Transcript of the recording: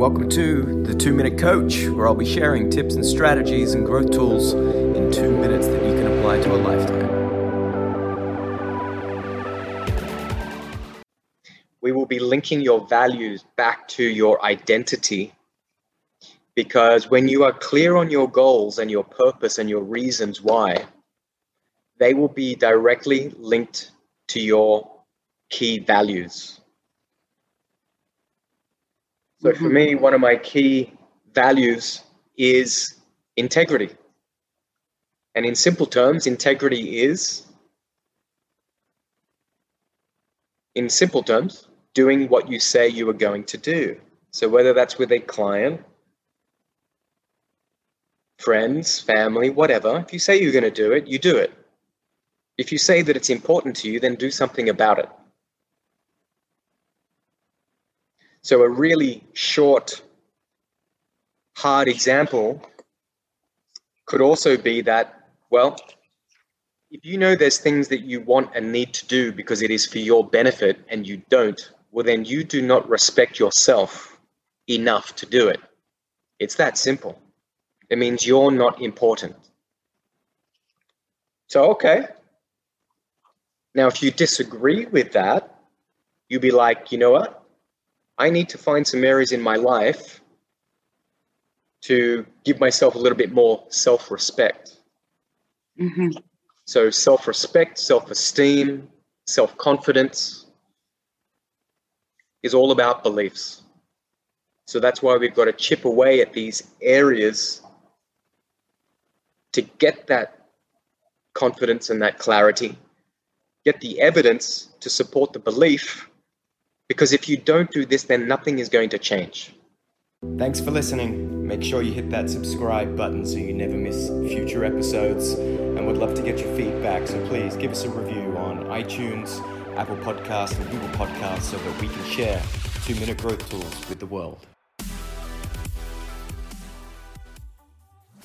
welcome to the Two Minute Coach, where I'll be sharing tips and strategies and growth tools in two minutes that you can apply to a lifetime. We will be linking your values back to your identity because when you are clear on your goals and your purpose and your reasons why, they will be directly linked to your key values. So for me, one of my key values is integrity. And in simple terms, integrity is, in simple terms, doing what you say you are going to do. So whether that's with a client, friends, family, whatever, if you say you're going to do it, you do it. If you say that it's important to you, then do something about it. So, a really short, hard example could also be that, well, if you know there's things that you want and need to do because it is for your benefit and you don't, well, then you do not respect yourself enough to do it. It's that simple. It means you're not important. So, okay. Now, if you disagree with that, you'd be like, you know what? I need to find some areas in my life to give myself a little bit more self respect. Mm-hmm. So, self respect, self esteem, self confidence is all about beliefs. So, that's why we've got to chip away at these areas to get that confidence and that clarity, get the evidence to support the belief because if you don't do this, then nothing is going to change. Thanks for listening. Make sure you hit that subscribe button so you never miss future episodes. And we'd love to get your feedback. So please give us a review on iTunes, Apple Podcasts, and Google Podcasts so that we can share two minute growth tools with the world.